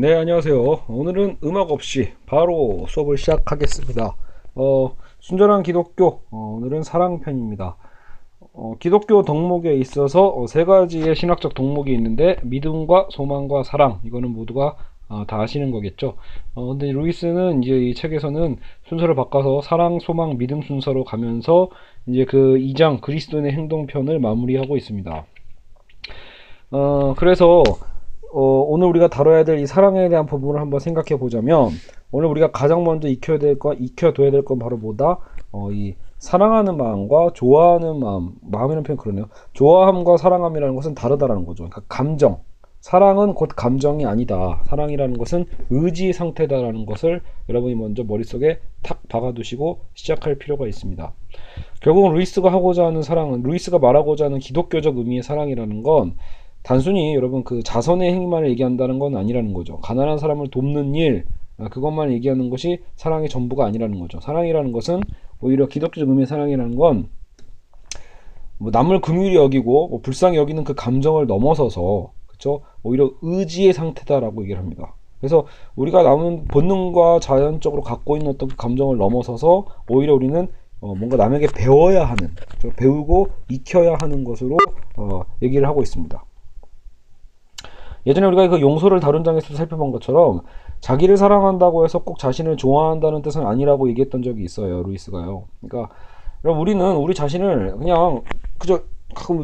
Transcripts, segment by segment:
네, 안녕하세요. 오늘은 음악 없이 바로 수업을 시작하겠습니다. 어, 순전한 기독교, 어, 오늘은 사랑편입니다. 어, 기독교 덕목에 있어서 어, 세 가지의 신학적 덕목이 있는데 믿음과 소망과 사랑 이거는 모두가 어, 다 아시는 거겠죠. 어, 근데 루이스는 이제 이 책에서는 순서를 바꿔서 사랑, 소망, 믿음 순서로 가면서 이제 그 2장 그리스도인의 행동편을 마무리하고 있습니다. 어, 그래서 어, 오늘 우리가 다뤄야 될 이 사랑에 대한 부분을 한번 생각해 보자면 오늘 우리가 가장 먼저 익혀야 될 거, 익혀둬야 될 건 바로 뭐다? 어, 이 사랑하는 마음과 좋아하는 마음, 마음이라는 표현 그러네요. 좋아함과 사랑함이라는 것은 다르다라는 거죠. 그러니까 감정. 사랑은 곧 감정이 아니다. 사랑이라는 것은 의지 상태다라는 것을 여러분이 먼저 머릿속에 탁 박아두시고 시작할 필요가 있습니다. 결국은 루이스가 하고자 하는 사랑은, 루이스가 말하고자 하는 기독교적 의미의 사랑이라는 건 단순히 여러분 그 자선의 행위만을 얘기한다는 건 아니라는 거죠. 가난한 사람을 돕는 일, 아, 그것만 얘기하는 것이 사랑의 전부가 아니라는 거죠. 사랑이라는 것은 오히려 기독교적 의미의 사랑이라는 건 뭐 남을 긍휼히 여기고 뭐 불쌍히 여기는 그 감정을 넘어서서 그렇죠? 오히려 의지의 상태다라고 얘기를 합니다. 그래서 우리가 남은 본능과 자연적으로 갖고 있는 어떤 그 감정을 넘어서서 오히려 우리는 어 뭔가 남에게 배워야 하는? 배우고 익혀야 하는 것으로 어 얘기를 하고 있습니다. 예전에 우리가 그 용서를 다룬 장에서 살펴본 것처럼 자기를 사랑한다고 해서 꼭 자신을 좋아한다는 뜻은 아니라고 얘기했던 적이 있어요. 루이스가요. 그러니까 우리는 우리 자신을 그냥 그저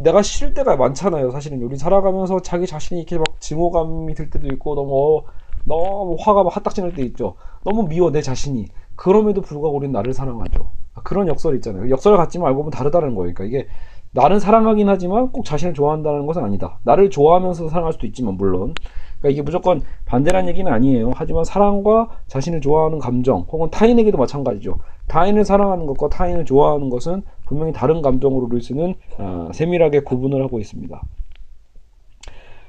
내가 싫을 때가 많잖아요. 사실은 우리 살아가면서 자기 자신이 이렇게 막 증오감이 들 때도 있고 너무 너무 화가 막 핫딱지날 때 있죠. 너무 미워 내 자신이. 그럼에도 불구하고 우리는 나를 사랑하죠. 그런 역설 있잖아요. 역설 같지만 알고 보면 다르다는 거예요. 그러니까 이게 나는 사랑하긴 하지만 꼭 자신을 좋아한다는 것은 아니다. 나를 좋아하면서 사랑할 수도 있지만 물론 그러니까 이게 무조건 반대란 얘기는 아니에요. 하지만 사랑과 자신을 좋아하는 감정 혹은 타인에게도 마찬가지죠. 타인을 사랑하는 것과 타인을 좋아하는 것은 분명히 다른 감정으로 루이스는 아, 세밀하게 구분을 하고 있습니다.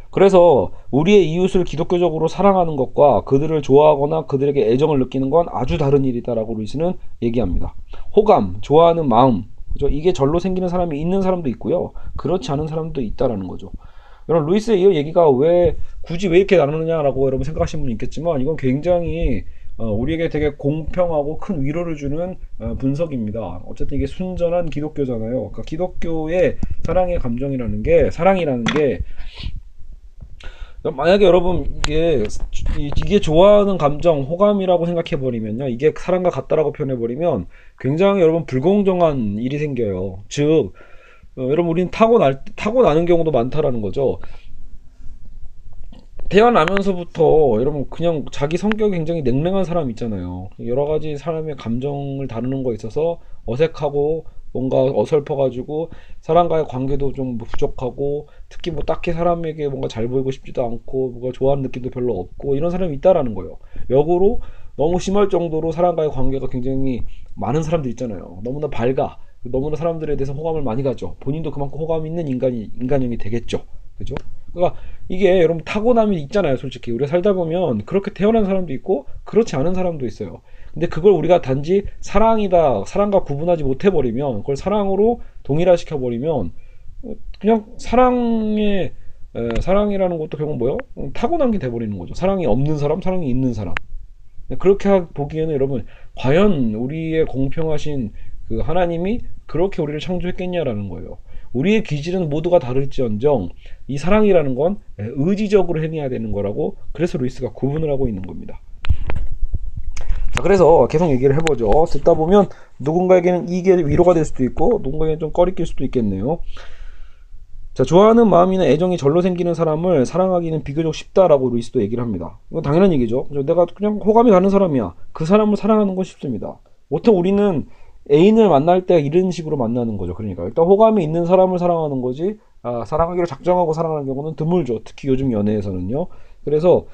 그래서 우리의 이웃을 기독교적으로 사랑하는 것과 그들을 좋아하거나 그들에게 애정을 느끼는 건 아주 다른 일이다라고 루이스는 얘기합니다. 호감, 좋아하는 마음, 그죠? 이게 절로 생기는 사람이 있는 사람도 있고요. 그렇지 않은 사람도 있다라는 거죠. 여러분 루이스의 이 얘기가 왜 굳이 왜 이렇게 나누느냐라고 여러분 생각하시는 분 있겠지만 이건 굉장히 어, 우리에게 되게 공평하고 큰 위로를 주는 어, 분석입니다. 어쨌든 이게 순전한 기독교잖아요. 그러니까 기독교의 사랑의 감정이라는 게 사랑이라는 게 만약에 여러분 이게 이게 좋아하는 감정 호감이라고 생각해 버리면요 이게 사랑과 같다라고 표현해 버리면 굉장히 여러분 불공정한 일이 생겨요. 즉 어, 여러분 우리는 타고 날 타고 나는 경우도 많다라는 거죠. 태어나면서부터 여러분 그냥 자기 성격이 굉장히 냉랭한 사람 있잖아요. 여러 가지 사람의 감정을 다루는 거에 있어서 어색하고 뭔가 어설퍼가지고 사람과의 관계도 좀 부족하고 특히 뭐 딱히 사람에게 뭔가 잘 보이고 싶지도 않고 뭔가 좋아하는 느낌도 별로 없고 이런 사람이 있다라는 거예요. 역으로 너무 심할 정도로 사람과의 관계가 굉장히 많은 사람들 있잖아요. 너무나 밝아. 너무나 사람들에 대해서 호감을 많이 가죠. 본인도 그만큼 호감 있는 인간이 인간형이 되겠죠. 그죠? 그러니까 이게 여러분 타고남이 있잖아요. 솔직히 우리가 살다 보면 그렇게 태어난 사람도 있고 그렇지 않은 사람도 있어요. 근데 그걸 우리가 단지 사랑이다, 사랑과 구분하지 못해버리면, 그걸 사랑으로 동일화시켜 버리면, 그냥 사랑의, 에, 사랑이라는 것도 결국 뭐요? 타고난 게 돼버리는 거죠. 사랑이 없는 사람, 사랑이 있는 사람. 그렇게 보기에는 여러분, 과연 우리의 공평하신 그 하나님이 그렇게 우리를 창조했겠냐라는 거예요. 우리의 기질은 모두가 다를지언정 이 사랑이라는 건 의지적으로 행해야 되는 거라고 그래서 루이스가 구분을 하고 있는 겁니다. 자, 그래서 계속 얘기를 해보죠. 듣다 보면 누군가에게는 이게 위로가 될 수도 있고 누군가에게는 좀 꺼리낄 수도 있겠네요. 자, 좋아하는 마음이나 애정이 절로 생기는 사람을 사랑하기는 비교적 쉽다라고 루이스도 얘기를 합니다. 이건 당연한 얘기죠. 내가 그냥 호감이 가는 사람이야. 그 사람을 사랑하는 건 쉽습니다. 보통 우리는 애인을 만날 때 이런 식으로 만나는 거죠. 그러니까 일단 호감이 있는 사람을 사랑하는 거지 아, 사랑하기로 작정하고 사랑하는 경우는 드물죠. 특히 요즘 연애에서는요. 그래서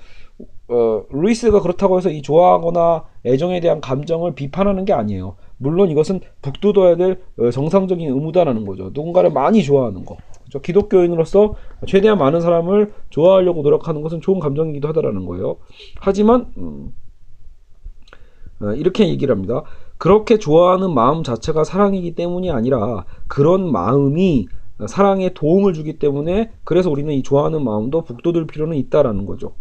어, 루이스가 그렇다고 해서 이 좋아하거나 애정에 대한 감정을 비판하는 게 아니에요. 물론 이것은 북돋아야 될 어, 정상적인 의무다라는 거죠. 누군가를 많이 좋아하는 거. 그렇죠? 기독교인으로서 최대한 많은 사람을 좋아하려고 노력하는 것은 좋은 감정이기도 하다라는 거예요. 하지만 음, 어, 이렇게 얘기를 합니다. 그렇게 좋아하는 마음 자체가 사랑이기 때문이 아니라 그런 마음이 사랑에 도움을 주기 때문에 그래서 우리는 이 좋아하는 마음도 북돋을 필요는 있다라는 거죠.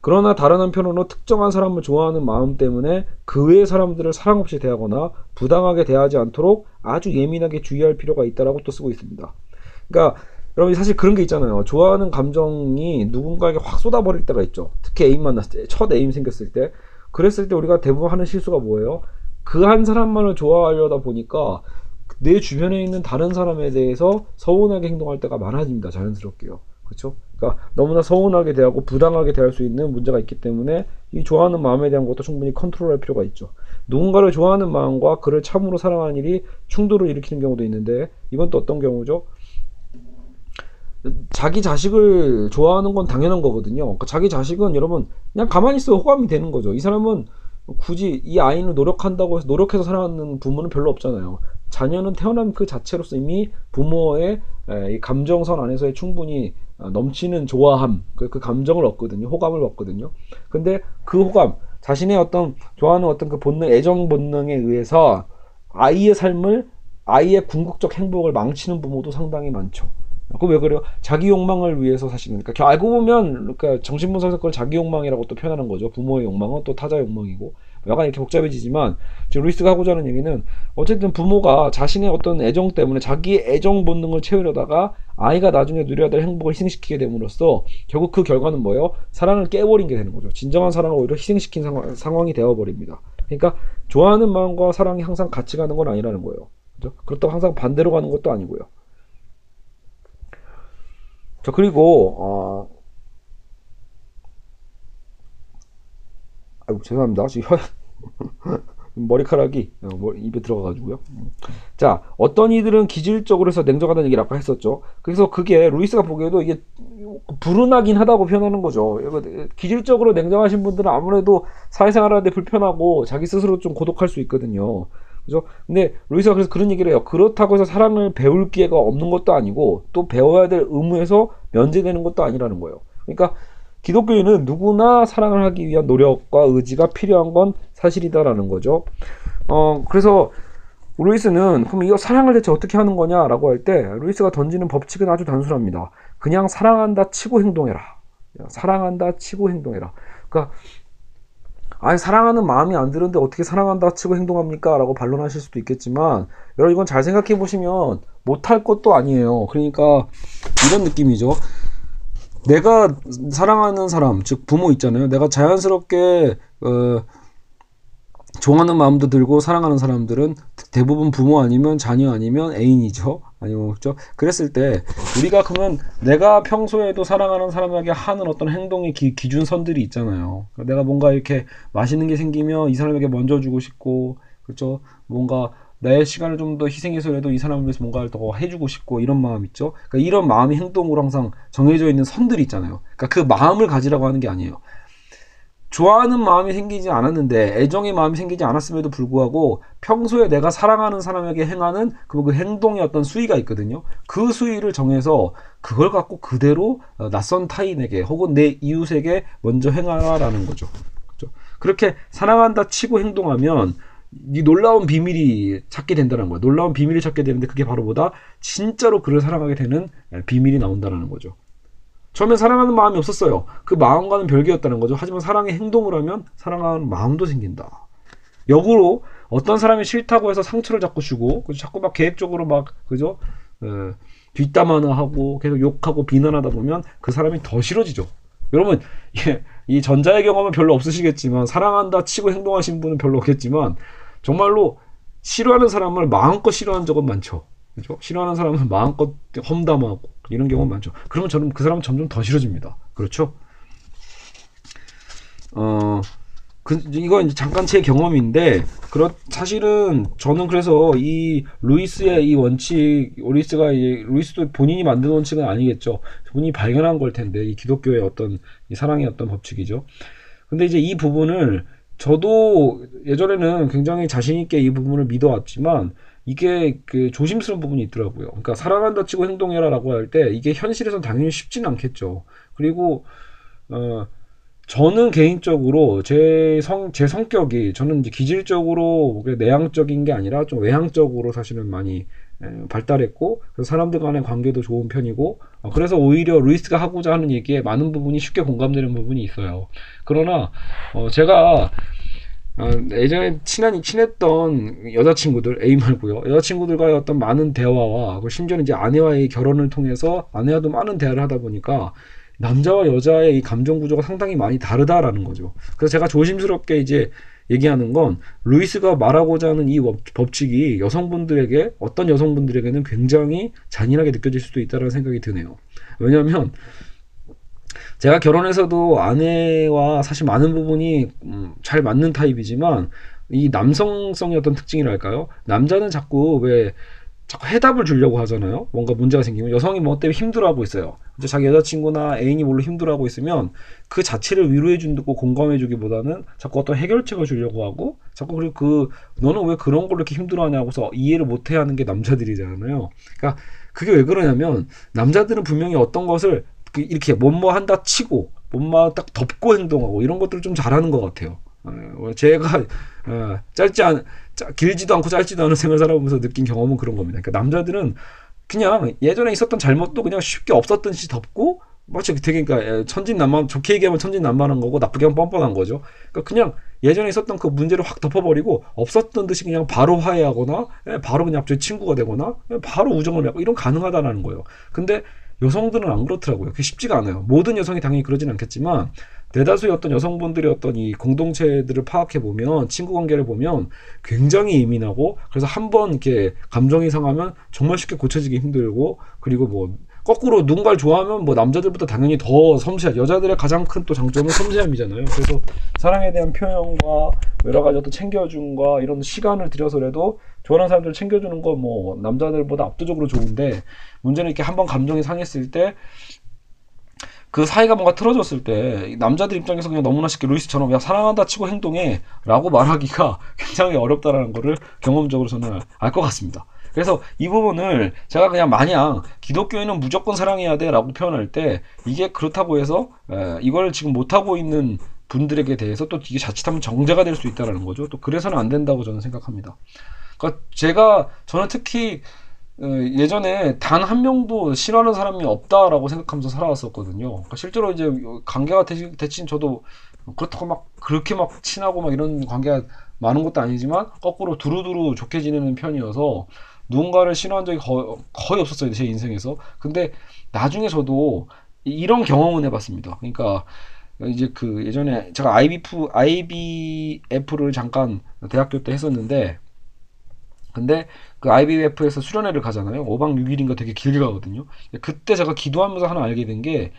그러나 다른 한편으로 특정한 사람을 좋아하는 마음 때문에 그 외의 사람들을 사랑 없이 대하거나 부당하게 대하지 않도록 아주 예민하게 주의할 필요가 있다라고 또 쓰고 있습니다. 그러니까 여러분 사실 그런 게 있잖아요. 좋아하는 감정이 누군가에게 확 쏟아버릴 때가 있죠. 특히 애인 만났을 때, 첫 애인 생겼을 때. 그랬을 때 우리가 대부분 하는 실수가 뭐예요? 그 한 사람만을 좋아하려다 보니까 내 주변에 있는 다른 사람에 대해서 서운하게 행동할 때가 많아집니다. 자연스럽게요. 그렇죠? 그러니까 너무나 서운하게 대하고 부당하게 대할 수 있는 문제가 있기 때문에 이 좋아하는 마음에 대한 것도 충분히 컨트롤할 필요가 있죠. 누군가를 좋아하는 마음과 그를 참으로 사랑하는 일이 충돌을 일으키는 경우도 있는데 이건 또 어떤 경우죠? 자기 자식을 좋아하는 건 당연한 거거든요. 그러니까 자기 자식은 여러분 그냥 가만히 있어 호감이 되는 거죠. 이 사람은 굳이 이 아이는 노력한다고 해서 노력해서 사랑하는 부모는 별로 없잖아요. 자녀는 태어난 그 자체로서 이미 부모의 감정선 안에서의 충분히 넘치는 좋아함, 그, 그 감정을 얻거든요. 호감을 얻거든요. 근데 그 호감, 자신의 어떤 좋아하는 어떤 그 본능, 애정 본능에 의해서 아이의 삶을 아이의 궁극적 행복을 망치는 부모도 상당히 많죠. 그왜 그래요? 자기 욕망을 위해서 사실은 그러니까 알고 보면 그러니까 정신분석에서 그걸 자기 욕망이라고 또 표현하는 거죠. 부모의 욕망은 또 타자 욕망이고 약간 이렇게 복잡해지지만 지금 루이스가 하고자 하는 얘기는 어쨌든 부모가 자신의 어떤 애정 때문에 자기 애정 본능을 채우려다가 아이가 나중에 누려야 될 행복을 희생시키게 됨으로써 결국 그 결과는 뭐예요? 사랑을 깨버린 게 되는 거죠. 진정한 사랑을 오히려 희생시킨 상황, 상황이 되어버립니다. 그러니까 좋아하는 마음과 사랑이 항상 같이 가는 건 아니라는 거예요. 그렇죠? 그렇다고 항상 반대로 가는 것도 아니고요. 자 그리고 어 아이고 죄송합니다 지금 혀 머리카락이 어, 뭐 입에 들어가가지고요. 자 어떤 이들은 기질적으로 해서 냉정하다는 얘기를 아까 했었죠. 그래서 그게 루이스가 보기에도 이게 불운하긴 하다고 표현하는 거죠. 기질적으로 냉정하신 분들은 아무래도 사회생활 하는데 불편하고 자기 스스로 좀 고독할 수 있거든요. 그죠? 근데 루이스가 그래서 그런 얘기를 해요. 그렇다고 해서 사랑을 배울 기회가 없는 것도 아니고 또 배워야 될 의무에서 면제되는 것도 아니라는 거예요. 그러니까 기독교인은 누구나 사랑을 하기 위한 노력과 의지가 필요한 건 사실이다라는 거죠. 어, 그래서 루이스는 그럼 이거 사랑을 대체 어떻게 하는 거냐라고 할 때 루이스가 던지는 법칙은 아주 단순합니다. 그냥 사랑한다 치고 행동해라. 사랑한다 치고 행동해라. 그러니까 아니 사랑하는 마음이 안 드는데 어떻게 사랑한다 치고 행동합니까? 라고 반론하실 수도 있겠지만 여러분 이건 잘 생각해 보시면 못할 것도 아니에요. 그러니까 이런 느낌이죠. 내가 사랑하는 사람, 즉 부모 있잖아요. 내가 자연스럽게 어, 좋아하는 마음도 들고 사랑하는 사람들은 대부분 부모 아니면 자녀 아니면 애인이죠. 아니면 그죠? 그랬을 때 우리가 그러면 내가 평소에도 사랑하는 사람에게 하는 어떤 행동의 기, 기준선들이 있잖아요. 내가 뭔가 이렇게 맛있는 게 생기면 이 사람에게 먼저 주고 싶고 그렇죠? 뭔가 내 시간을 좀 더 희생해서라도 이 사람을 위해서 뭔가를 더 해주고 싶고 이런 마음 있죠. 그러니까 이런 마음이 행동으로 항상 정해져 있는 선들이 있잖아요. 그러니까 그 마음을 가지라고 하는 게 아니에요. 좋아하는 마음이 생기지 않았는데 애정의 마음이 생기지 않았음에도 불구하고 평소에 내가 사랑하는 사람에게 행하는 그, 그 행동의 어떤 수위가 있거든요. 그 수위를 정해서 그걸 갖고 그대로 어, 낯선 타인에게 혹은 내 이웃에게 먼저 행하라는 거죠. 그렇죠? 그렇게 사랑한다 치고 행동하면 이 놀라운 비밀이 찾게 된다는 거야. 놀라운 비밀을 찾게 되는데 그게 바로 뭐다? 진짜로 그를 사랑하게 되는 비밀이 나온다는 거죠. 처음엔 사랑하는 마음이 없었어요. 그 마음과는 별개였다는 거죠. 하지만 사랑의 행동을 하면 사랑하는 마음도 생긴다. 역으로 어떤 사람이 싫다고 해서 상처를 자꾸 주고 자꾸 막 계획적으로 막 그죠? 에, 뒷담 화나 하고 계속 욕하고 비난하다 보면 그 사람이 더 싫어지죠. 여러분 예, 이 전자의 경험은 별로 없으시겠지만 사랑한다 치고 행동하신 분은 별로 없겠지만 정말로 싫어하는 사람을 마음껏 싫어한 적은 많죠. 그죠? 싫어하는 사람은 마음껏 험담하고 이런 경우가 많죠. 그러면 저는 그 사람은 점점 더 싫어집니다. 그렇죠? 어, 그, 이건 잠깐 제 경험인데, 그렇, 사실은 저는 그래서 이 루이스의 이 원칙, 루이스가, 이, 루이스도 본인이 만든 원칙은 아니겠죠. 본인이 발견한 걸 텐데, 이 기독교의 어떤, 이 사랑의 어떤 법칙이죠. 근데 이제 이 부분을 저도 예전에는 굉장히 자신있게 이 부분을 믿어왔지만, 이게 그 조심스러운 부분이 있더라고요. 그러니까 사랑한다 치고 행동해라라고 할 때 이게 현실에서는 당연히 쉽지는 않겠죠. 그리고 어 저는 개인적으로 제 성 제 성격이 저는 이제 기질적으로 내향적인 게 아니라 좀 외향적으로 사실은 많이 에, 발달했고 그래서 사람들 간의 관계도 좋은 편이고 어, 그래서 오히려 루이스가 하고자 하는 얘기에 많은 부분이 쉽게 공감되는 부분이 있어요. 그러나 어, 제가 어, 예전에 친한 친했던 여자친구들 A 말고요 여자친구들과의 어떤 많은 대화와 그리고 심지어는 이제 아내와의 결혼을 통해서 아내와도 많은 대화를 하다 보니까 남자와 여자의 이 감정 구조가 상당히 많이 다르다라는 거죠. 그래서 제가 조심스럽게 이제 얘기하는 건 루이스가 말하고자 하는 이 법- 법칙이 여성분들에게 어떤 여성분들에게는 굉장히 잔인하게 느껴질 수도 있다는 생각이 드네요. 왜냐하면 제가 결혼해서도 아내와 사실 많은 부분이 음, 잘 맞는 타입이지만 이 남성성의 어떤 특징이랄까요? 남자는 자꾸 왜 자꾸 해답을 주려고 하잖아요. 뭔가 문제가 생기면 여성이 뭐 때문에 힘들어하고 있어요. 이제 자기 여자친구나 애인이 뭘로 힘들어하고 있으면 그 자체를 위로해준다고 공감해주기보다는 자꾸 어떤 해결책을 주려고 하고 자꾸 그리고 그 너는 왜 그런 걸로 이렇게 힘들어하냐고서 이해를 못해야 하는 게 남자들이잖아요. 그러니까 그게 왜 그러냐면 남자들은 분명히 어떤 것을 그 이렇게 뭐뭐 한다 치고 뭐뭐 딱 덮고 행동하고 이런 것들을 좀 잘하는 것 같아요. 어, 제가 어, 짧지 않 짜- 길지도 않고 짧지도 않은 생을 살아보면서 느낀 경험은 그런 겁니다. 그러니까 남자들은 그냥 예전에 있었던 잘못도 그냥 쉽게 없었던 듯이 덮고 마치 되게 그러니까 천진난만 좋게 얘기하면 천진난만한 거고 나쁘게 하면 뻔뻔한 거죠. 그러니까 그냥 예전에 있었던 그 문제를 확 덮어버리고 없었던 듯이 그냥 바로 화해하거나 예, 바로 그냥 갑자기 친구가 되거나 예, 바로 우정을 맺고 이런 가능하다라는 거예요. 근데 여성들은 안 그렇더라고요. 그게 쉽지가 않아요. 모든 여성이 당연히 그러진 않겠지만 대다수의 어떤 여성분들의 어떤 이 공동체들을 파악해 보면 친구 관계를 보면 굉장히 예민하고 그래서 한 번 이렇게 감정이 상하면 정말 쉽게 고쳐지기 힘들고 그리고 뭐 거꾸로 누군가를 좋아하면 뭐 남자들보다 당연히 더 섬세한 여자들의 가장 큰 또 장점은 섬세함이잖아요. 그래서 사랑에 대한 표현과 여러 가지 어떤 챙겨줌과 이런 시간을 들여서라도 좋아하는 사람들 챙겨주는 거 뭐 남자들보다 압도적으로 좋은데 문제는 이렇게 한번 감정이 상했을 때 그 사이가 뭔가 틀어졌을 때이 남자들 입장에서 그냥 너무나 쉽게 루이스처럼 야 사랑한다 치고 행동해 라고 말하기가 굉장히 어렵다라는 거를 경험적으로 저는 알 것 같습니다. 그래서 이 부분을 제가 그냥 마냥 기독교인은 무조건 사랑해야 돼 라고 표현할 때 이게 그렇다고 해서 에, 이걸 지금 못하고 있는 분들에게 대해서 또 이게 자칫하면 정죄가 될 수 있다라는 거죠. 또 그래서는 안 된다고 저는 생각합니다. 그러니까 제가 저는 특히 어, 예전에 단 한 명도 싫어하는 사람이 없다라고 생각하면서 살아왔었거든요. 그러니까 실제로 이제 관계가 대- 대친 저도 그렇다고 막 그렇게 막 친하고 막 이런 관계가 많은 것도 아니지만 거꾸로 두루두루 좋게 지내는 편이어서 누군가를 싫어한 적이 거의, 거의 없었어요 제 인생에서. 근데 나중에 저도 이- 이런 경험은 해봤습니다. 그러니까 이제 그 예전에 제가 IBF, IBF를 잠깐 대학교 때 했었는데 근데 그 IBF에서 수련회를 가잖아요. 5박 6일인가 되게 길게 가거든요. 그때 제가 기도하면서 하나 알게 된 게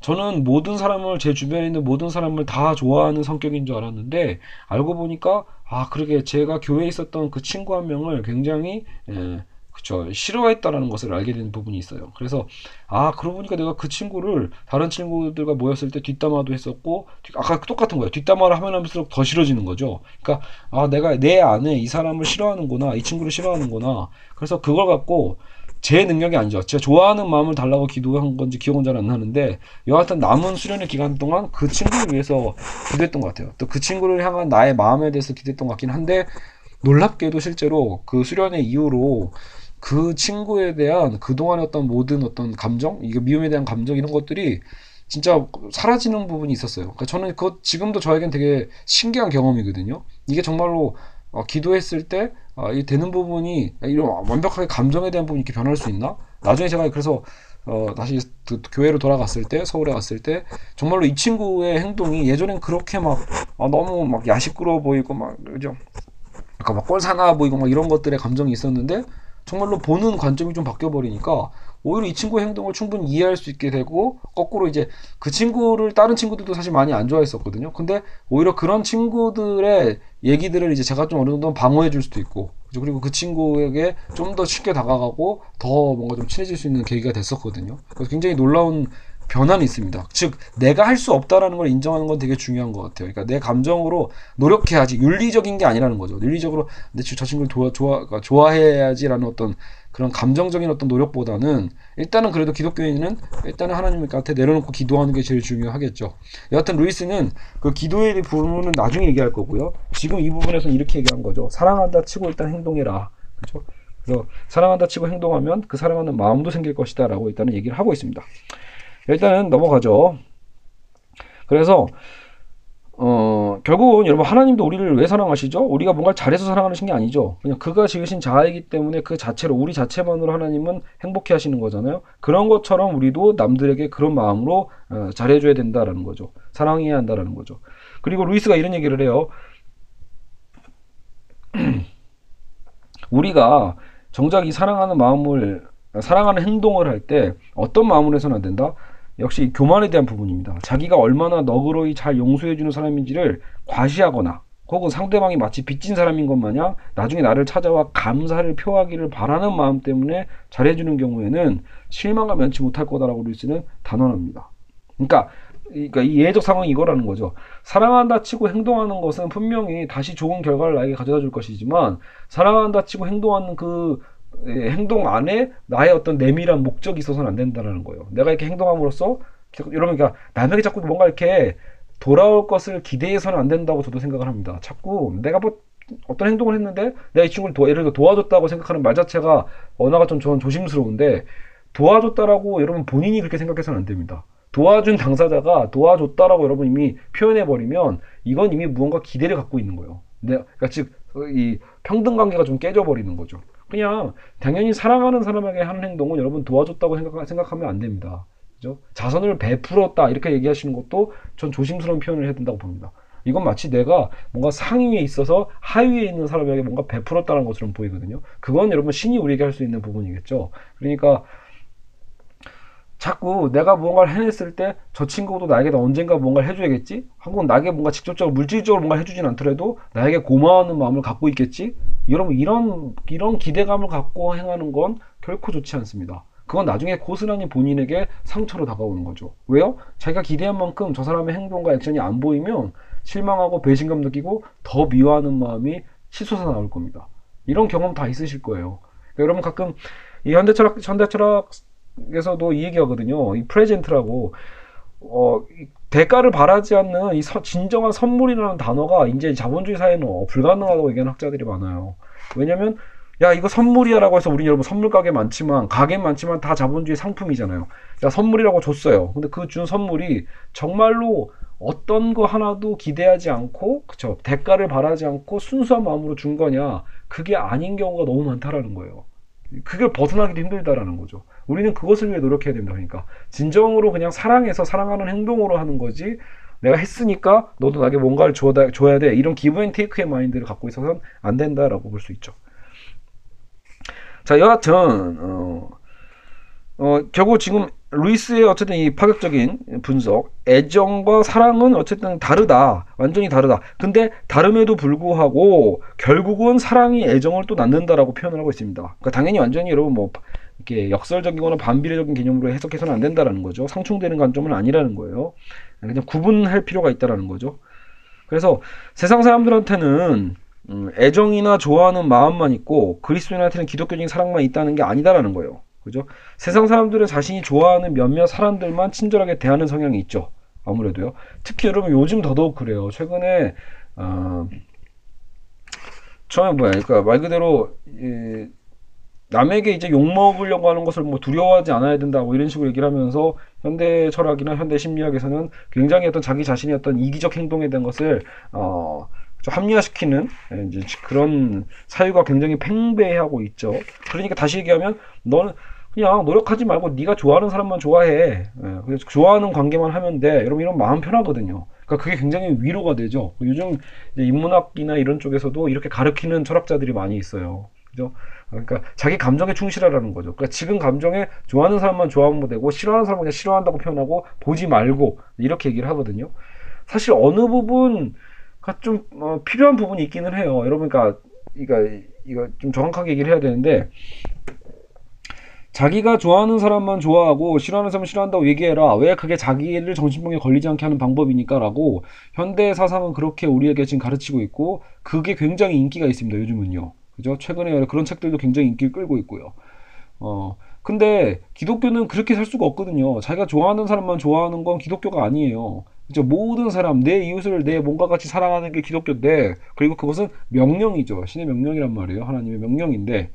저는 모든 사람을 제 주변에 있는 모든 사람을 다 좋아하는 성격인 줄 알았는데 알고 보니까 아 그러게 제가 교회에 있었던 그 친구 한 명을 굉장히 예, 그쵸 싫어했다라는 것을 알게 된 부분이 있어요. 그래서 아 그러고 보니까 내가 그 친구를 다른 친구들과 모였을 때 뒷담화도 했었고 뒤- 아까 똑같은 거예요. 뒷담화를 하면 할수록 더 싫어지는 거죠. 그러니까 아 내가 내 안에 이 사람을 싫어하는구나 이 친구를 싫어하는구나 그래서 그걸 갖고 제 능력이 아니죠 제가 좋아하는 마음을 달라고 기도한 건지 기억은 잘 안 나는데 여하튼 남은 수련의 기간 동안 그 친구를 위해서 기도했던 것 같아요 또 그 친구를 향한 나의 마음에 대해서 기도했던 것 같긴 한데 놀랍게도 실제로 그 수련의 이후로 그 친구에 대한 그동안의 어떤 모든 어떤 감정 이게 미움에 대한 감정 이런 것들이 진짜 사라지는 부분이 있었어요. 그러니까 저는 그것 지금도 저에겐 되게 신기한 경험이거든요. 이게 정말로 어, 기도했을 때 어, 이 되는 부분이 이런 완벽하게 감정에 대한 부분이 이렇게 변할 수 있나? 나중에 제가 그래서 어, 다시 그 교회로 돌아갔을 때 서울에 갔을 때 정말로 이 친구의 행동이 예전엔 그렇게 막 아, 너무 막 야식스러워 보이고 막 그죠? 약간 막 꼴 사나 보이고 막 이런 것들의 감정이 있었는데 정말로 보는 관점이 좀 바뀌어 버리니까 오히려 이 친구의 행동을 충분히 이해할 수 있게 되고 거꾸로 이제 그 친구를 다른 친구들도 사실 많이 안 좋아했었거든요. 근데 오히려 그런 친구들의 얘기들을 이제 제가 좀 어느 정도 방어해 줄 수도 있고? 그리고 그 친구에게 좀 더 쉽게 다가가고 더 뭔가 좀 친해질 수 있는 계기가 됐었거든요. 그래서 굉장히 놀라운 변화는 있습니다. 즉 내가 할 수 없다라는 걸 인정하는 건 되게 중요한 것 같아요. 그러니까 내 감정으로 노력해야지 윤리적인 게 아니라는 거죠. 윤리적으로 내 저 친구를 좋아, 좋아, 그러니까 좋아해야지라는 어떤 그런 감정적인 어떤 노력보다는 일단은 그래도 기독교인은 일단은 하나님한테 내려놓고 기도하는 게 제일 중요하겠죠. 여하튼 루이스는 그 기도의 부분은 나중에 얘기할 거고요. 지금 이 부분에서는 이렇게 얘기한 거죠. 사랑한다 치고 일단 행동해라. 그렇죠? 그래서 사랑한다 치고 행동하면 그 사랑하는 마음도 생길 것이다라고 일단은 얘기를 하고 있습니다. 일단은 넘어가죠. 그래서 어, 결국은 여러분 하나님도 우리를 왜 사랑하시죠? 우리가 뭔가를 잘해서 사랑하시는 게 아니죠. 그냥 그가 지으신 자아이기 때문에 그 자체로 우리 자체만으로 하나님은 행복해 하시는 거잖아요. 그런 것처럼 우리도 남들에게 그런 마음으로 어, 잘해줘야 된다라는 거죠. 사랑해야 한다라는 거죠. 그리고 루이스가 이런 얘기를 해요. 우리가 정작 이 사랑하는 마음을 사랑하는 행동을 할 때 어떤 마음으로 해서는 안 된다. 역시 교만에 대한 부분입니다. 자기가 얼마나 너그러이 잘 용서해주는 사람인지를 과시하거나 혹은 상대방이 마치 빚진 사람인 것 마냥 나중에 나를 찾아와 감사를 표하기를 바라는 마음 때문에 잘해주는 경우에는 실망을 면치 못할 거다라고 루이스는 단언합니다. 그러니까, 그러니까 이 예외적 상황이 이거라는 거죠. 사랑한다 치고 행동하는 것은 분명히 다시 좋은 결과를 나에게 가져다 줄 것이지만 사랑한다 치고 행동하는 그 예, 행동 안에 나의 어떤 내밀한 목적이 있어서는 안 된다는 거예요. 내가 이렇게 행동함으로써 여러분 그러니까 남에게 자꾸 뭔가 이렇게 돌아올 것을 기대해서는 안 된다고 저도 생각을 합니다. 자꾸 내가 뭐 어떤 행동을 했는데 내가 이 친구를 도, 예를 들어 도와줬다고 생각하는 말 자체가 언어가 좀 저는 조심스러운데 도와줬다라고 여러분 본인이 그렇게 생각해서는 안 됩니다. 도와준 당사자가 도와줬다라고 여러분 이미 표현해 버리면 이건 이미 무언가 기대를 갖고 있는 거예요. 내, 그러니까 즉 이 평등 관계가 좀 깨져 버리는 거죠. 그냥 당연히 사랑하는 사람에게 하는 행동은 여러분 도와줬다고 생각, 생각 하면 안 됩니다. 그죠? 자선을 베풀었다 이렇게 얘기하시는 것도 전 조심스러운 표현을 해야 된다고 봅니다. 이건 마치 내가 뭔가 상위에 있어서 하위에 있는 사람에게 뭔가 베풀었다는 것처럼 보이거든요. 그건 여러분 신이 우리에게 할 수 있는 부분이겠죠. 그러니까 자꾸 내가 무언가를 해냈을 때 저 친구도 나에게 언젠가 뭔가를 해줘야겠지? 혹은 나에게 뭔가 직접적으로 물질적으로 뭔가 해주진 않더라도 나에게 고마워하는 마음을 갖고 있겠지? 여러분 이런 이런 기대감을 갖고 행하는 건 결코 좋지 않습니다. 그건 나중에 고스란히 본인에게 상처로 다가오는 거죠. 왜요? 자기가 기대한 만큼 저 사람의 행동과 액션이 안 보이면 실망하고 배신감 느끼고 더 미워하는 마음이 치솟아 나올 겁니다. 이런 경험 다 있으실 거예요. 그러니까 여러분 가끔 이 현대철학 현대철학 에서도 이 얘기하거든요. 이 프레젠트라고 어, 대가를 바라지 않는 이 서, 진정한 선물이라는 단어가 이제 자본주의 사회는 어, 불가능하다고 얘기하는 학자들이 많아요. 왜냐면 야 이거 선물이야라고 해서 우리 여러분 선물 가게 많지만 가게 많지만 다 자본주의 상품이잖아요. 야 선물이라고 줬어요. 근데 그 준 선물이 정말로 어떤 거 하나도 기대하지 않고 그쵸 대가를 바라지 않고 순수한 마음으로 준 거냐 그게 아닌 경우가 너무 많다라는 거예요. 그걸 벗어나기도 힘들다라는 거죠. 우리는 그것을 위해 노력해야 된다. 그러니까 진정으로 그냥 사랑해서 사랑하는 행동으로 하는 거지. 내가 했으니까 너도 나에게 뭔가를 줘야, 줘야 돼. 이런 기브앤 테이크의 마인드를 갖고 있어서는 안 된다라고 볼 수 있죠. 자, 여하튼 어, 어, 결국 지금 루이스의 어쨌든 이 파격적인 분석, 애정과 사랑은 어쨌든 다르다. 완전히 다르다. 근데 다름에도 불구하고 결국은 사랑이 애정을 또 낳는다라고 표현을 하고 있습니다. 그러니까 당연히 완전히 여러분 뭐 이렇게 역설적이거나 반비례적인 개념으로 해석해서는 안 된다라는 거죠. 상충되는 관점은 아니라는 거예요. 그냥 구분할 필요가 있다라는 거죠. 그래서 세상 사람들한테는 음, 애정이나 좋아하는 마음만 있고 그리스도인한테는 기독교적인 사랑만 있다는 게 아니다라는 거예요. 그죠? 세상 사람들은 자신이 좋아하는 몇몇 사람들만 친절하게 대하는 성향이 있죠. 아무래도요. 특히 여러분 요즘 더더욱 그래요. 최근에 어, 처음에 뭐야, 그러니까 말 그대로 이, 남에게 이제 욕 먹으려고 하는 것을 뭐 두려워하지 않아야 된다, 뭐 이런 식으로 얘기를 하면서 현대 철학이나 현대 심리학에서는 굉장히 어떤 자기 자신의 어떤 이기적 행동에 대한 것을 어, 합리화시키는 이제 그런 사유가 굉장히 팽배하고 있죠. 그러니까 다시 얘기하면 너는 그냥 노력하지 말고 네가 좋아하는 사람만 좋아해. 예, 그래서 좋아하는 관계만 하면 돼. 여러분 이런 마음 편하거든요. 그러니까 그게 굉장히 위로가 되죠. 요즘 인문학이나 이런 쪽에서도 이렇게 가르치는 철학자들이 많이 있어요. 그죠? 그러니까 자기 감정에 충실하라는 거죠. 그러니까 지금 감정에 좋아하는 사람만 좋아하면 되고 싫어하는 사람은 그냥 싫어한다고 표현하고 보지 말고 이렇게 얘기를 하거든요. 사실 어느 부분가 좀 어, 필요한 부분이 있기는 해요. 여러분, 그러니까 이거 이거 좀 정확하게 얘기를 해야 되는데 자기가 좋아하는 사람만 좋아하고 싫어하는 사람은 싫어한다고 얘기해라. 왜 그게 자기를 정신병에 걸리지 않게 하는 방법이니까라고 현대 사상은 그렇게 우리에게 지금 가르치고 있고 그게 굉장히 인기가 있습니다. 요즘은요. 그죠? 최근에 그런 책들도 굉장히 인기를 끌고 있고요. 어, 근데 기독교는 그렇게 살 수가 없거든요. 자기가 좋아하는 사람만 좋아하는 건 기독교가 아니에요. 그죠? 모든 사람, 내 이웃을 내 몸과 같이 사랑하는 게 기독교인데, 그리고 그것은 명령이죠. 신의 명령이란 말이에요. 하나님의 명령인데,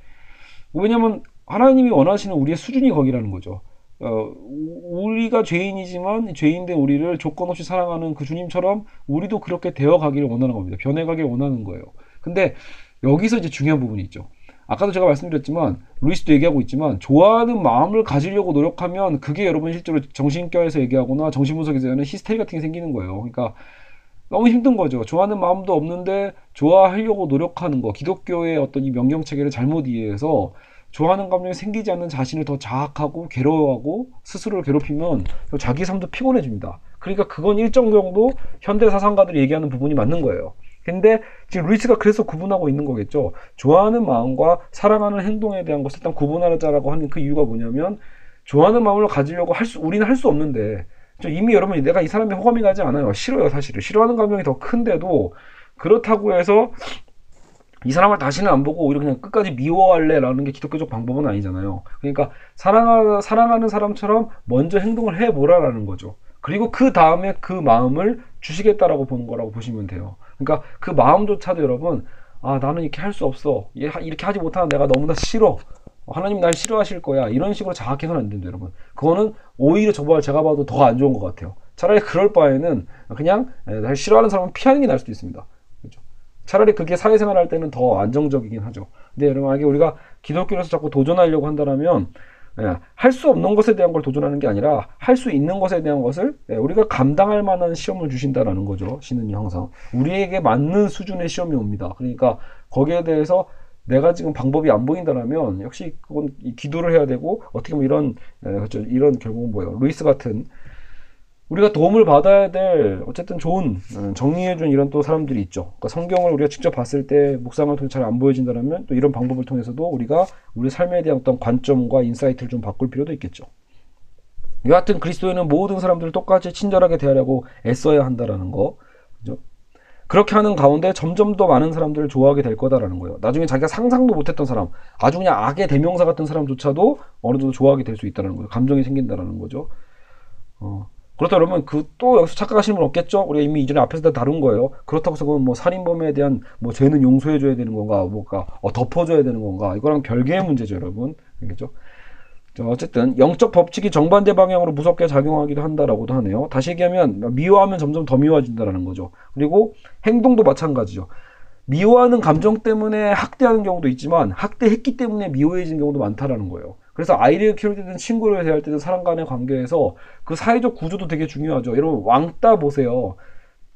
왜냐면 하나님이 원하시는 우리의 수준이 거기라는 거죠. 어, 우리가 죄인이지만 죄인된 우리를 조건 없이 사랑하는 그 주님처럼 우리도 그렇게 되어 가기를 원하는 겁니다. 변해 가기를 원하는 거예요. 근데 여기서 이제 중요한 부분이 있죠. 아까도 제가 말씀드렸지만 루이스도 얘기하고 있지만 좋아하는 마음을 가지려고 노력하면 그게 여러분 실제로 정신과에서 얘기하거나 정신분석에서 하는 히스테리 같은 게 생기는 거예요. 그러니까 너무 힘든 거죠. 좋아하는 마음도 없는데 좋아하려고 노력하는 거. 기독교의 어떤 이 명령 체계를 잘못 이해해서 좋아하는 감정이 생기지 않는 자신을 더 자학하고 괴로워하고 스스로를 괴롭히면 자기 삶도 피곤해집니다. 그러니까 그건 일정 정도 현대 사상가들이 얘기하는 부분이 맞는 거예요. 근데 지금 루이스가 그래서 구분하고 있는 거겠죠. 좋아하는 마음과 사랑하는 행동에 대한 것을 일단 구분하자라고 하는 그 이유가 뭐냐면 좋아하는 마음을 가지려고 할 수, 우리는 할 수 없는데 이미 여러분 내가 이 사람에 호감이 가지 않아요. 싫어요, 사실은. 싫어하는 감정이 더 큰데도 그렇다고 해서 이 사람을 다시는 안 보고 오히려 그냥 끝까지 미워할래라는 게 기독교적 방법은 아니잖아요. 그러니까 사랑하, 사랑하는 사람처럼 먼저 행동을 해보라라는 거죠. 그리고 그 다음에 그 마음을 주시겠다라고 보는 거라고 보시면 돼요. 그러니까 그 마음조차도 여러분, 아, 나는 이렇게 할 수 없어. 이렇게 하지 못하는 내가 너무나 싫어. 하나님 날 싫어하실 거야. 이런 식으로 자학해서는 안 된다, 여러분. 그거는 오히려 저번 제가 봐도 더 안 좋은 것 같아요. 차라리 그럴 바에는 그냥 날 싫어하는 사람은 피하는 게 나을 수도 있습니다. 그렇죠? 차라리 그게 사회생활 할 때는 더 안정적이긴 하죠. 근데 여러분, 만약에 우리가 기독교에서 자꾸 도전하려고 한다면 예, 할 수 없는 것에 대한 걸 도전하는 게 아니라 할 수 있는 것에 대한 것을 예, 우리가 감당할 만한 시험을 주신다라는 거죠. 신은 항상 우리에게 맞는 수준의 시험이 옵니다. 그러니까 거기에 대해서 내가 지금 방법이 안 보인다라면 역시 그건 기도를 해야 되고 어떻게 보면 이런 예, 그렇죠. 이런 결국은 뭐예요? 루이스 같은 우리가 도움을 받아야 될 어쨌든 좋은 어, 정리해준 이런 또 사람들이 있죠. 그러니까 성경을 우리가 직접 봤을 때 묵상을 통해 잘 안 보여진다면 또 이런 방법을 통해서도 우리가 우리 삶에 대한 어떤 관점과 insight를 좀 바꿀 필요도 있겠죠. 여하튼 그리스도인은 모든 사람들을 똑같이 친절하게 대하려고 애써야 한다라는 거. 그죠? 그렇게 하는 가운데 점점 더 많은 사람들을 좋아하게 될 거다라는 거예요. 나중에 자기가 상상도 못했던 사람, 아주 그냥 악의 대명사 같은 사람조차도 어느 정도 좋아하게 될 수 있다는 거예요. 감정이 생긴다라는 거죠. 어. 그렇다 그러면 그 또 여기서 착각하시는 분 없겠죠? 우리가 이미 이전에 앞에서 다 다룬 거예요. 그렇다고 해서 그건 뭐 살인범에 대한 뭐 죄는 용서해줘야 되는 건가, 뭐가 어, 덮어줘야 되는 건가, 이거랑 별개의 문제죠, 여러분. 알겠죠? 어쨌든 영적 법칙이 정반대 방향으로 무섭게 작용하기도 한다라고도 하네요. 다시 얘기하면 미워하면 점점 더 미워진다라는 거죠. 그리고 행동도 마찬가지죠. 미워하는 감정 때문에 학대하는 경우도 있지만 학대했기 때문에 미워해지는 경우도 많다라는 거예요. 그래서 아이를 키울 때든 친구를 대할 때든 사람 간의 관계에서 그 사회적 구조도 되게 중요하죠. 여러분 왕따 보세요.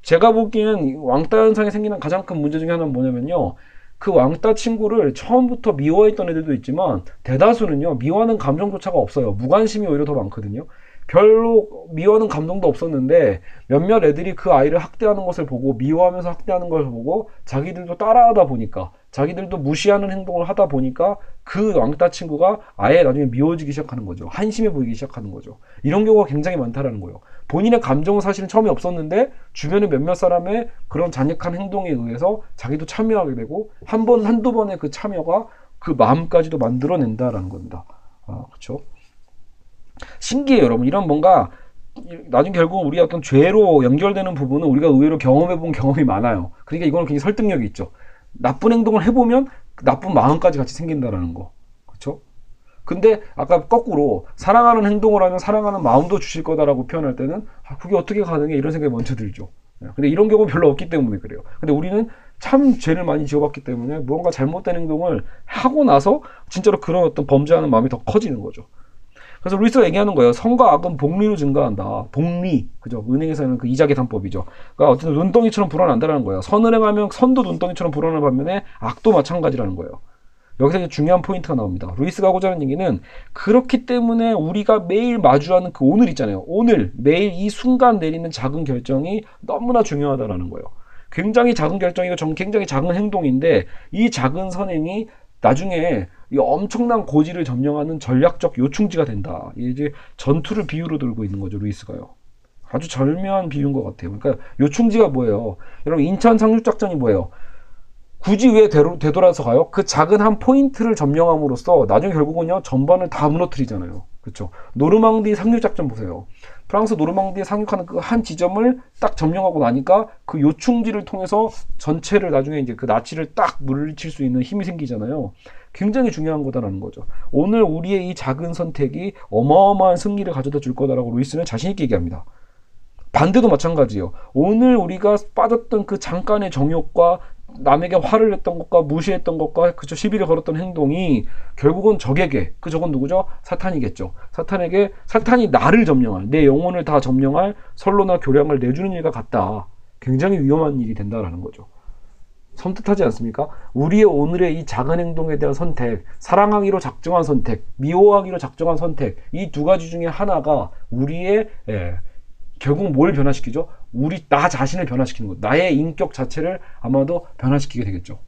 제가 보기엔 왕따 현상이 생기는 가장 큰 문제 중에 하나는 뭐냐면요. 그 왕따 친구를 처음부터 미워했던 애들도 있지만 대다수는요 미워하는 감정조차가 없어요 무관심이 오히려 더 많거든요 별로 미워하는 감정도 없었는데 몇몇 애들이 그 아이를 학대하는 것을 보고 미워하면서 학대하는 것을 보고 자기들도 따라하다 보니까 자기들도 무시하는 행동을 하다 보니까 그 왕따 친구가 아예 나중에 미워지기 시작하는 거죠. 한심해 보이기 시작하는 거죠. 이런 경우가 굉장히 많다라는 거예요. 본인의 감정은 사실은 처음에 없었는데 주변의 몇몇 사람의 그런 잔혹한 행동에 의해서 자기도 참여하게 되고 한 번, 한두 번의 그 참여가 그 마음까지도 만들어낸다라는 겁니다. 아, 그렇죠. 신기해요, 여러분. 이런 뭔가 나중 결국 우리 어떤 죄로 연결되는 부분은 우리가 의외로 경험해본 경험이 많아요. 그러니까 이거는 굉장히 설득력이 있죠. 나쁜 행동을 해보면 나쁜 마음까지 같이 생긴다라는 거. 그렇죠? 근데 아까 거꾸로 사랑하는 행동을 하면 사랑하는 마음도 주실 거다라고 표현할 때는 아, 그게 어떻게 가능해 이런 생각이 먼저 들죠. 예, 근데 이런 경우 별로 없기 때문에 그래요. 근데 우리는 참 죄를 많이 지어봤기 때문에 무언가 잘못된 행동을 하고 나서 진짜로 그런 어떤 범죄하는 마음이 더 커지는 거죠. 그래서 루이스가 얘기하는 거예요. 선과 악은 복리로 증가한다. 복리. 그죠? 은행에서는 그 이자 계산법이죠. 그러니까 어쨌든 눈덩이처럼 불어난다는 거예요. 선을 행하면 선도 눈덩이처럼 불어나는 반면에 악도 마찬가지라는 거예요. 여기서 이제 중요한 포인트가 나옵니다. 루이스가 하고자 하는 얘기는 그렇기 때문에 우리가 매일 마주하는 그 오늘 있잖아요. 오늘, 매일 이 순간 내리는 작은 결정이 너무나 중요하다라는 거예요. 굉장히 작은 결정이고 굉장히 작은 행동인데 이 작은 선행이 나중에 이 엄청난 고지를 점령하는 전략적 요충지가 된다. 이제 전투를 비유로 들고 있는 거죠, 루이스가요. 아주 절묘한 비유인 것 같아요. 그러니까 요충지가 뭐예요? 여러분 인천 상륙작전이 뭐예요? 굳이 왜 되돌, 되돌아서 가요? 그 작은 한 포인트를 점령함으로써 나중에 결국은요 전반을 다 무너뜨리잖아요. 그렇죠? 노르망디 상륙작전 보세요. 프랑스 노르망디에 상륙하는 그 한 지점을 딱 점령하고 나니까 그 요충지를 통해서 전체를 나중에 이제 그 나치를 딱 물리칠 수 있는 힘이 생기잖아요. 굉장히 중요한 거다라는 거죠. 오늘 우리의 이 작은 선택이 어마어마한 승리를 가져다 줄 거다라고 루이스는 자신있게 얘기합니다. 반대도 마찬가지예요. 오늘 우리가 빠졌던 그 잠깐의 정욕과 남에게 화를 냈던 것과 무시했던 것과 그저 시비를 걸었던 행동이 결국은 적에게 그 적은 누구죠? 사탄이겠죠. 사탄에게 사탄이 나를 점령할 내 영혼을 다 점령할 선로나 교량을 내주는 일과 같다. 굉장히 위험한 일이 된다라는 거죠. 섬뜩하지 않습니까? 우리의 오늘의 이 작은 행동에 대한 선택, 사랑하기로 작정한 선택, 미워하기로 작정한 선택, 이 두 가지 중에 하나가 우리의 예, 결국 뭘 변화시키죠? 우리 나 자신을 변화시키는 것, 나의 인격 자체를 아마도 변화시키게 되겠죠.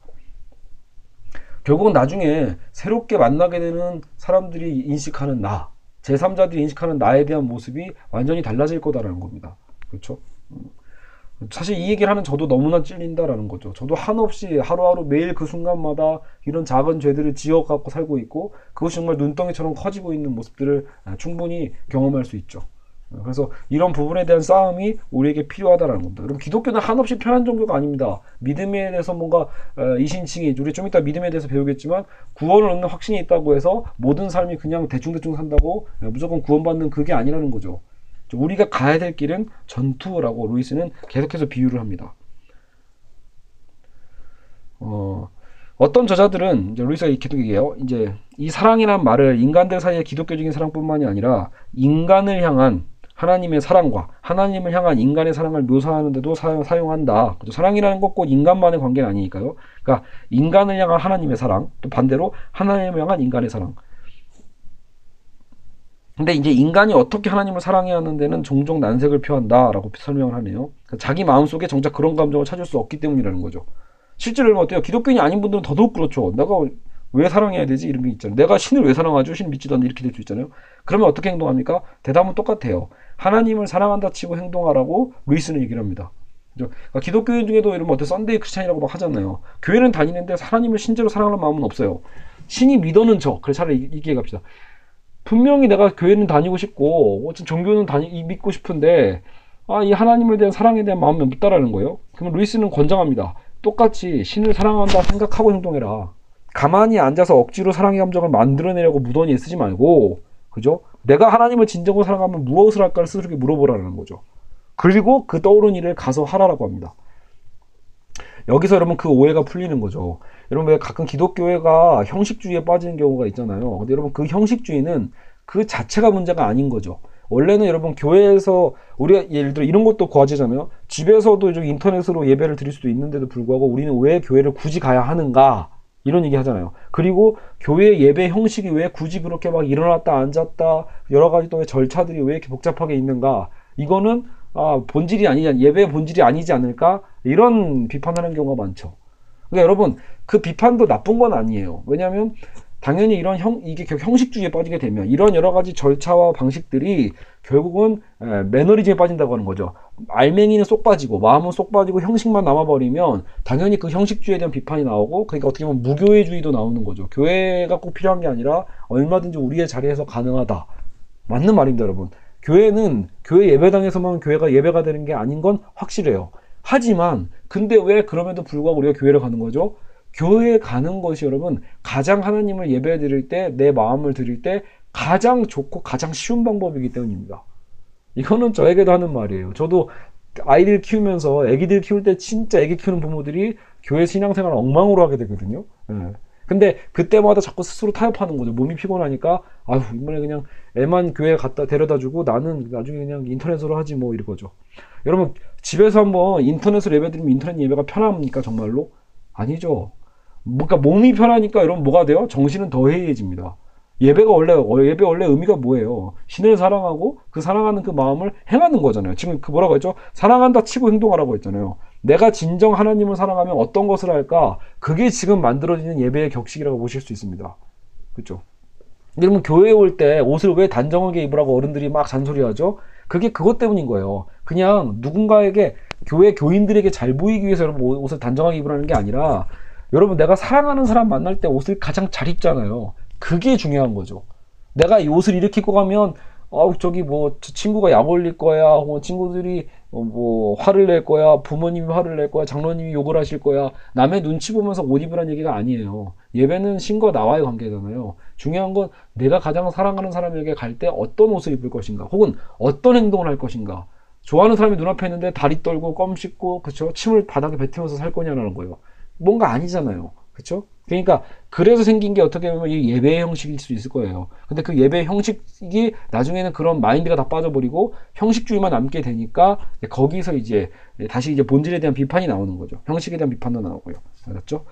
결국은 나중에 새롭게 만나게 되는 사람들이 인식하는 나, 제3자들이 인식하는 나에 대한 모습이 완전히 달라질 거다라는 겁니다. 그렇죠? 사실 이 얘기를 하는 저도 너무나 찔린다라는 거죠. 저도 한없이 하루하루 매일 그 순간마다 이런 작은 죄들을 지어갖고 살고 있고 그것이 정말 눈덩이처럼 커지고 있는 모습들을 충분히 경험할 수 있죠. 그래서 이런 부분에 대한 싸움이 우리에게 필요하다라는 겁니다. 그럼 기독교는 한없이 편한 종교가 아닙니다. 믿음에 대해서 뭔가 어, 이신칭이 우리 좀 이따 믿음에 대해서 배우겠지만 구원을 얻는 확신이 있다고 해서 모든 삶이 그냥 대충대충 산다고 무조건 구원받는 그게 아니라는 거죠. 우리가 가야 될 길은 전투라고 루이스는 계속해서 비유를 합니다. 어, 어떤 저자들은 이제 루이스가 이렇게 얘기해요. 이제 이 사랑이란 말을 인간들 사이의 기독교적인 사랑뿐만이 아니라 인간을 향한 하나님의 사랑과 하나님을 향한 인간의 사랑을 묘사하는데도 사용, 사용한다. 사랑이라는 것 꼭 인간만의 관계는 아니니까요. 그러니까 인간을 향한 하나님의 사랑, 또 반대로 하나님을 향한 인간의 사랑. 근데 이제 인간이 어떻게 하나님을 사랑해야 하는 데는 종종 난색을 표한다라고 설명을 하네요. 그러니까 자기 마음속에 정작 그런 감정을 찾을 수 없기 때문이라는 거죠. 실제로 어때요? 기독교인이 아닌 분들은 더더욱 그렇죠. 내가 왜 사랑해야 되지? 이런 게 있잖아요. 내가 신을 왜 사랑하죠? 신 믿지도 않는데 이렇게 될 수 있잖아요. 그러면 어떻게 행동합니까? 대답은 똑같아요. 하나님을 사랑한다 치고 행동하라고 루이스는 얘기를 합니다. 그러니까 기독교인 중에도 이런 어때 Sunday Christian이라고 막 하잖아요. 교회는 다니는데 하나님을 실제로 사랑하는 마음은 없어요. 신이 믿어는 척. 그래 차라리 얘기해 갑시다. 분명히 내가 교회는 다니고 싶고 어떤 종교는 다니 믿고 싶은데 아, 이 하나님에 대한 사랑에 대한 마음이 없다라는 거예요. 그러면 루이스는 권장합니다. 똑같이 신을 사랑한다 생각하고 행동해라. 가만히 앉아서 억지로 사랑의 감정을 만들어내려고 무던히 쓰지 말고, 그죠? 내가 하나님을 진정으로 사랑하면 무엇을 할까를 스스로에게 물어보라는 거죠. 그리고 그 떠오른 일을 가서 하라라고 합니다. 여기서 여러분 그 오해가 풀리는 거죠. 여러분 왜 가끔 기독교회가 형식주의에 빠지는 경우가 있잖아요. 근데 여러분 그 형식주의는 그 자체가 문제가 아닌 거죠. 원래는 여러분 교회에서 우리가 예를 들어 이런 것도 과제잖아요. 집에서도 좀 인터넷으로 예배를 드릴 수도 있는데도 불구하고 우리는 왜 교회를 굳이 가야 하는가? 이런 얘기 하잖아요. 그리고 교회 예배 형식이 왜 굳이 그렇게 막 일어났다 앉았다 여러 가지 또 절차들이 왜 이렇게 복잡하게 있는가? 이거는 아, 본질이 아니냐, 예배의 본질이 아니지 않을까? 이런 비판하는 경우가 많죠. 그러니까 여러분, 그 비판도 나쁜 건 아니에요. 왜냐하면 당연히 이런 형, 이게 형식주의에 빠지게 되면 이런 여러 가지 절차와 방식들이 결국은 에, 매너리즘에 빠진다고 하는 거죠. 알맹이는 쏙 빠지고 마음은 쏙 빠지고 형식만 남아버리면 당연히 그 형식주의에 대한 비판이 나오고 그러니까 어떻게 보면 무교회주의도 나오는 거죠. 교회가 꼭 필요한 게 아니라 얼마든지 우리의 자리에서 가능하다. 맞는 말입니다, 여러분. 교회는 교회 예배당에서만 교회가 예배가 되는 게 아닌 건 확실해요. 하지만 근데 왜 그럼에도 불구하고 우리가 교회를 가는 거죠? 교회에 가는 것이 여러분 가장 하나님을 예배 드릴 때 내 마음을 드릴 때 가장 좋고 가장 쉬운 방법이기 때문입니다. 이거는 저에게도 하는 말이에요. 저도 아이들 키우면서 아기들 키울 때 진짜 아기 키우는 부모들이 교회 신앙생활을 엉망으로 하게 되거든요. 예. 근데 그때마다 자꾸 스스로 타협하는 거죠. 몸이 피곤하니까 아휴 이번에 그냥 애만 교회 갖다 데려다 주고 나는 나중에 그냥 인터넷으로 하지 뭐 이러거죠. 여러분 집에서 한번 인터넷으로 예배드리면 인터넷 예배가 편합니까 정말로? 아니죠. 그러니까 몸이 편하니까 여러분 뭐가 돼요? 정신은 더 해이해집니다. 예배가 원래 예배 원래 의미가 뭐예요? 신을 사랑하고 그 사랑하는 그 마음을 행하는 거잖아요. 지금 그 뭐라고 했죠? 사랑한다 치고 행동하라고 했잖아요. 내가 진정 하나님을 사랑하면 어떤 것을 할까? 그게 지금 만들어지는 예배의 격식이라고 보실 수 있습니다. 그렇죠? 여러분 교회에 올 때 옷을 왜 단정하게 입으라고 어른들이 막 잔소리하죠? 그게 그것 때문인 거예요. 그냥 누군가에게 교회 교인들에게 잘 보이기 위해서 여러분 옷을 단정하게 입으라는 게 아니라 여러분 내가 사랑하는 사람 만날 때 옷을 가장 잘 입잖아요. 그게 중요한 거죠. 내가 이 옷을 이렇게 입고 가면 아우 저기 뭐저 친구가 약 올릴 거야, 혹은 친구들이 어, 뭐 화를 낼 거야, 부모님이 화를 낼 거야, 장로님이 욕을 하실 거야. 남의 눈치 보면서 옷 입으란 얘기가 아니에요. 예배는 신과 나와의 관계잖아요. 중요한 건 내가 가장 사랑하는 사람에게 갈 때 어떤 옷을 입을 것인가, 혹은 어떤 행동을 할 것인가. 좋아하는 사람이 눈앞에 있는데 다리 떨고 껌 씹고 그쵸 침을 바닥에 뱉으면서 살 거냐라는 거예요. 뭔가 아니잖아요. 그쵸? 그러니까 그래서 생긴 게 어떻게 보면 이 예배의 형식일 수 있을 거예요. 근데 그 예배의 형식이 나중에는 그런 마인드가 다 빠져버리고 형식주의만 남게 되니까 거기서 이제 다시 이제 본질에 대한 비판이 나오는 거죠. 형식에 대한 비판도 나오고요. 알았죠?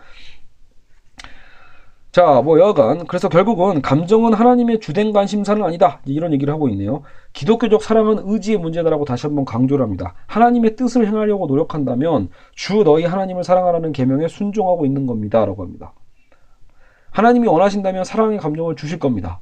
자, 뭐 여하간 그래서 결국은 감정은 하나님의 주된 관심사는 아니다. 이런 얘기를 하고 있네요. 기독교적 사랑은 의지의 문제다라고 다시 한번 강조를 합니다. 하나님의 뜻을 행하려고 노력한다면 주 너희 하나님을 사랑하라는 계명에 순종하고 있는 겁니다라고 합니다. 하나님이 원하신다면 사랑의 감정을 주실 겁니다.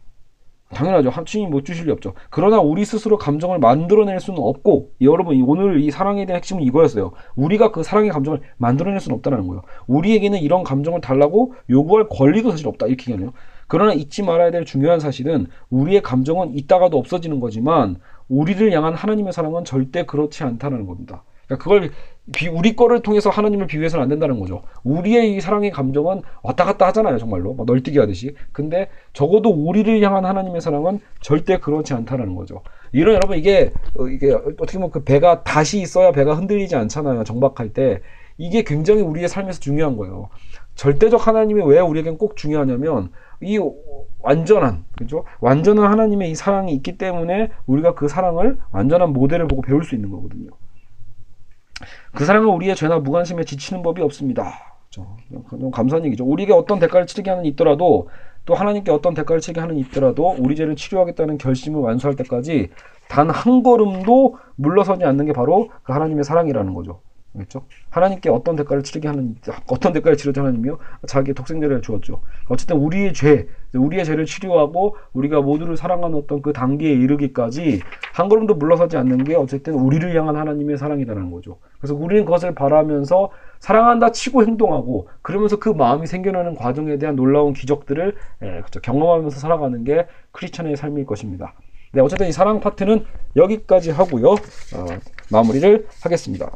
당연하죠. 하나님이 못 주실 리 없죠. 그러나 우리 스스로 감정을 만들어낼 수는 없고, 여러분, 이 오늘 이 사랑에 대한 핵심은 이거였어요. 우리가 그 사랑의 감정을 만들어낼 수는 없다는 거예요. 우리에게는 이런 감정을 달라고 요구할 권리도 사실 없다. 이렇게 얘기하네요. 그러나 잊지 말아야 될 중요한 사실은 우리의 감정은 있다가도 없어지는 거지만, 우리를 향한 하나님의 사랑은 절대 그렇지 않다는 겁니다. 그러니까 그걸 비- 우리 거를 통해서 하나님을 비유해서는 안 된다는 거죠. 우리의 이 사랑의 감정은 왔다 갔다 하잖아요, 정말로. 막 널뛰기 하듯이. 근데 적어도 우리를 향한 하나님의 사랑은 절대 그렇지 않다는 거죠. 이런 여러분 이게 어, 이게 어떻게 보면 그 배가 다시 있어야 배가 흔들리지 않잖아요. 정박할 때. 이게 굉장히 우리의 삶에서 중요한 거예요. 절대적 하나님이 왜 우리에겐 꼭 중요하냐면 이 완전한 그죠? 완전한 하나님의 이 사랑이 있기 때문에 우리가 그 사랑을 완전한 모델을 보고 배울 수 있는 거거든요. 그 사랑은 우리의 죄나 무관심에 지치는 법이 없습니다. 그렇죠? 감사한 얘기죠. 우리에게 어떤 대가를 치르게 하는 있더라도 또 하나님께 어떤 대가를 치르게 하는 있더라도 우리 죄를 치료하겠다는 결심을 완수할 때까지 단 한 걸음도 물러서지 않는 게 바로 그 하나님의 사랑이라는 거죠. 그렇죠? 하나님께 어떤 대가를 치르게 하는 어떤 대가를 치르자 하나님이요 자기의 독생자를 주었죠. 어쨌든 우리의 죄, 우리의 죄를 치료하고 우리가 모두를 사랑하는 어떤 그 단계에 이르기까지 한 걸음도 물러서지 않는 게 어쨌든 우리를 향한 하나님의 사랑이라는 거죠. 그래서 우리는 그것을 바라면서 사랑한다 치고 행동하고 그러면서 그 마음이 생겨나는 과정에 대한 놀라운 기적들을 예, 그렇죠. 경험하면서 살아가는 게 크리스천의 삶일 것입니다. 네, 어쨌든 이 사랑 파트는 여기까지 하고요. 어, 마무리를 하겠습니다.